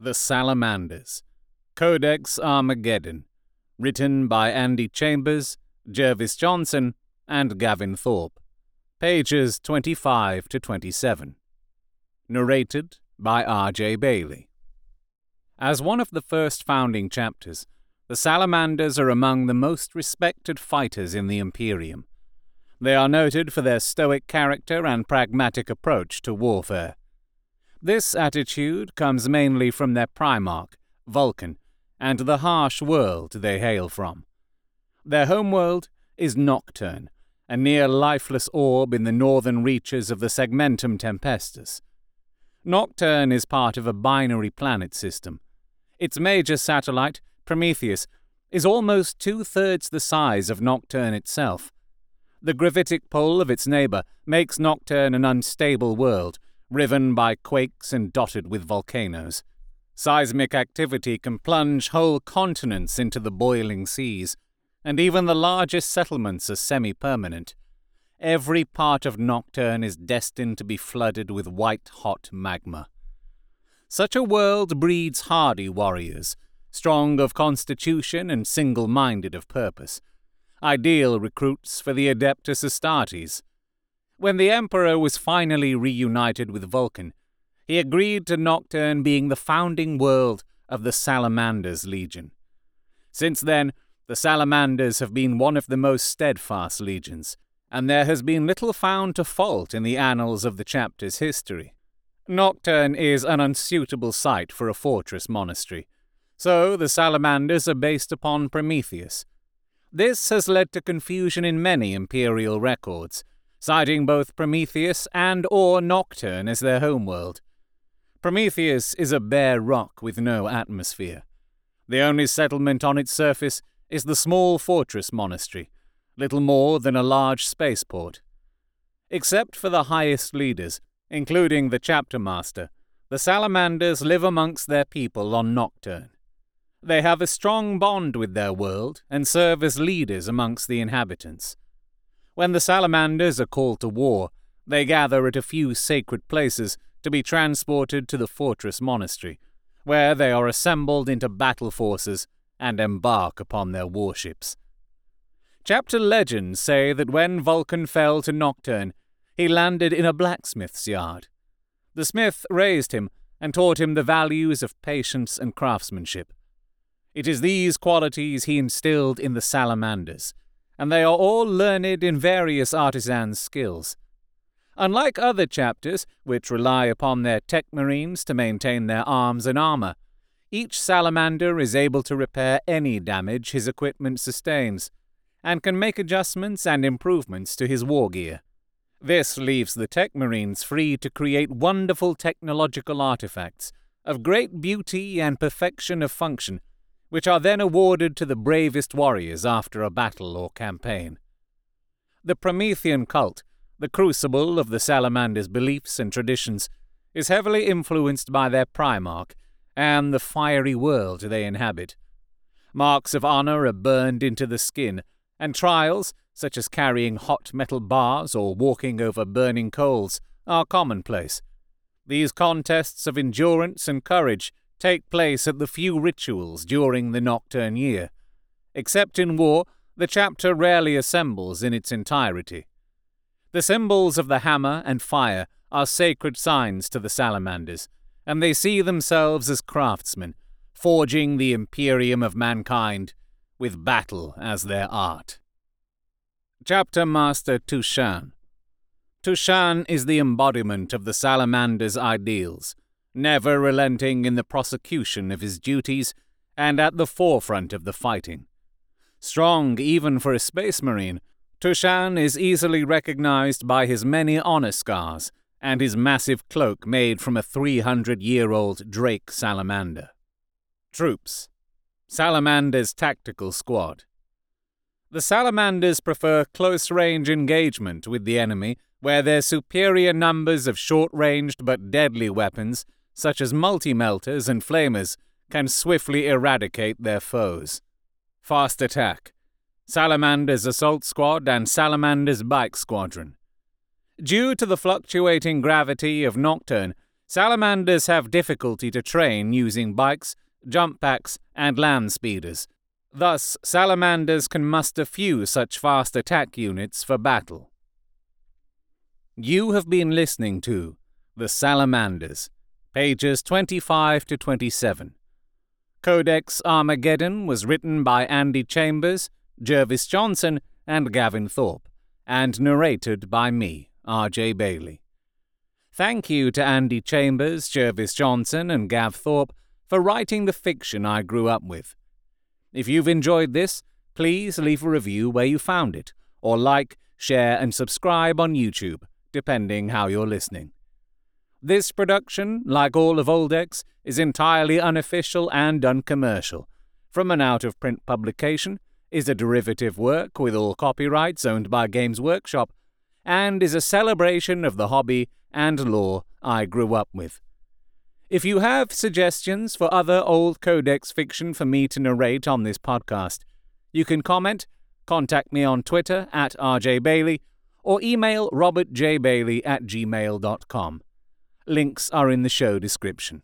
The Salamanders. Codex Armageddon. Written by Andy Chambers, Jervis Johnson, and Gavin Thorpe. Pages 25 to 27. Narrated by R.J. Bailey. As one of the first founding chapters, the Salamanders are among the most respected fighters in the Imperium. They are noted for their stoic character and pragmatic approach to warfare. This attitude comes mainly from their primarch, Vulcan, and the harsh world they hail from. Their homeworld is Nocturne, a near lifeless orb in the northern reaches of the Segmentum Tempestus. Nocturne is part of a binary planet system. Its major satellite, Prometheus, is almost two thirds the size of Nocturne itself. The gravitic pull of its neighbor makes Nocturne an unstable world, riven by quakes and dotted with volcanoes. Seismic activity can plunge whole continents into the boiling seas, and even the largest settlements are semi permanent. Every part of Nocturne is destined to be flooded with white hot magma. Such a world breeds hardy warriors, strong of constitution and single minded of purpose, ideal recruits for the Adeptus Astartes, when the Emperor was finally reunited with Vulcan, he agreed to Nocturne being the founding world of the Salamanders Legion. Since then, the Salamanders have been one of the most steadfast legions, and there has been little found to fault in the annals of the chapter's history. Nocturne is an unsuitable site for a fortress monastery, so the Salamanders are based upon Prometheus. This has led to confusion in many imperial records, citing both Prometheus and or Nocturne as their homeworld. Prometheus is a bare rock with no atmosphere. The only settlement on its surface is the small fortress monastery, little more than a large spaceport. Except for the highest leaders, including the chapter master, the salamanders live amongst their people on Nocturne. They have a strong bond with their world and serve as leaders amongst the inhabitants. When the salamanders are called to war, they gather at a few sacred places to be transported to the fortress monastery, where they are assembled into battle forces and embark upon their warships. Chapter legends say that when Vulcan fell to Nocturne, he landed in a blacksmith's yard. The smith raised him and taught him the values of patience and craftsmanship. It is these qualities he instilled in the salamanders, and they are all learned in various artisan skills. Unlike other chapters, which rely upon their tech marines to maintain their arms and armor, each salamander is able to repair any damage his equipment sustains, and can make adjustments and improvements to his war gear. This leaves the tech marines free to create wonderful technological artifacts of great beauty and perfection of function which are then awarded to the bravest warriors after a battle or campaign. The Promethean cult, the crucible of the salamander's beliefs and traditions, is heavily influenced by their primarch and the fiery world they inhabit. Marks of honor are burned into the skin, and trials, such as carrying hot metal bars or walking over burning coals, are commonplace. These contests of endurance and courage take place at the few rituals during the nocturne year. Except in war, the chapter rarely assembles in its entirety. The symbols of the hammer and fire are sacred signs to the salamanders, and they see themselves as craftsmen, forging the imperium of mankind, with battle as their art. Chapter Master Tu'Shan Tu'Shan is the embodiment of the salamander's ideals never relenting in the prosecution of his duties and at the forefront of the fighting. Strong even for a space marine, Tu'Shan is easily recognized by his many honor scars and his massive cloak made from a 300 year old Drake salamander. Troops Salamander's Tactical Squad The Salamanders prefer close range engagement with the enemy, where their superior numbers of short ranged but deadly weapons such as multi-melters and flamers, can swiftly eradicate their foes. Fast attack. Salamander's Assault Squad and Salamander's Bike Squadron. Due to the fluctuating gravity of Nocturne, Salamanders have difficulty to train using bikes, jump packs, and land speeders. Thus, salamanders can muster few such fast attack units for battle. You have been listening to The Salamanders, pages 25 to 27. Codex Armageddon was written by Andy Chambers, Jervis Johnson, and Gavin Thorpe, and narrated by me, R.J. Bailey. Thank you to Andy Chambers, Jervis Johnson, and Gav Thorpe for writing the fiction I grew up with. If you've enjoyed this, please leave a review where you found it, or like, share, and subscribe on YouTube, depending how you're listening. This production, like all of Oldex, is entirely unofficial and uncommercial. From an out of print publication, is a derivative work with all copyrights owned by Games Workshop, and is a celebration of the hobby and lore I grew up with. If you have suggestions for other old Codex fiction for me to narrate on this podcast, you can comment, contact me on Twitter at rjbailey, or email robertjbailey at gmail.com. Links are in the show description.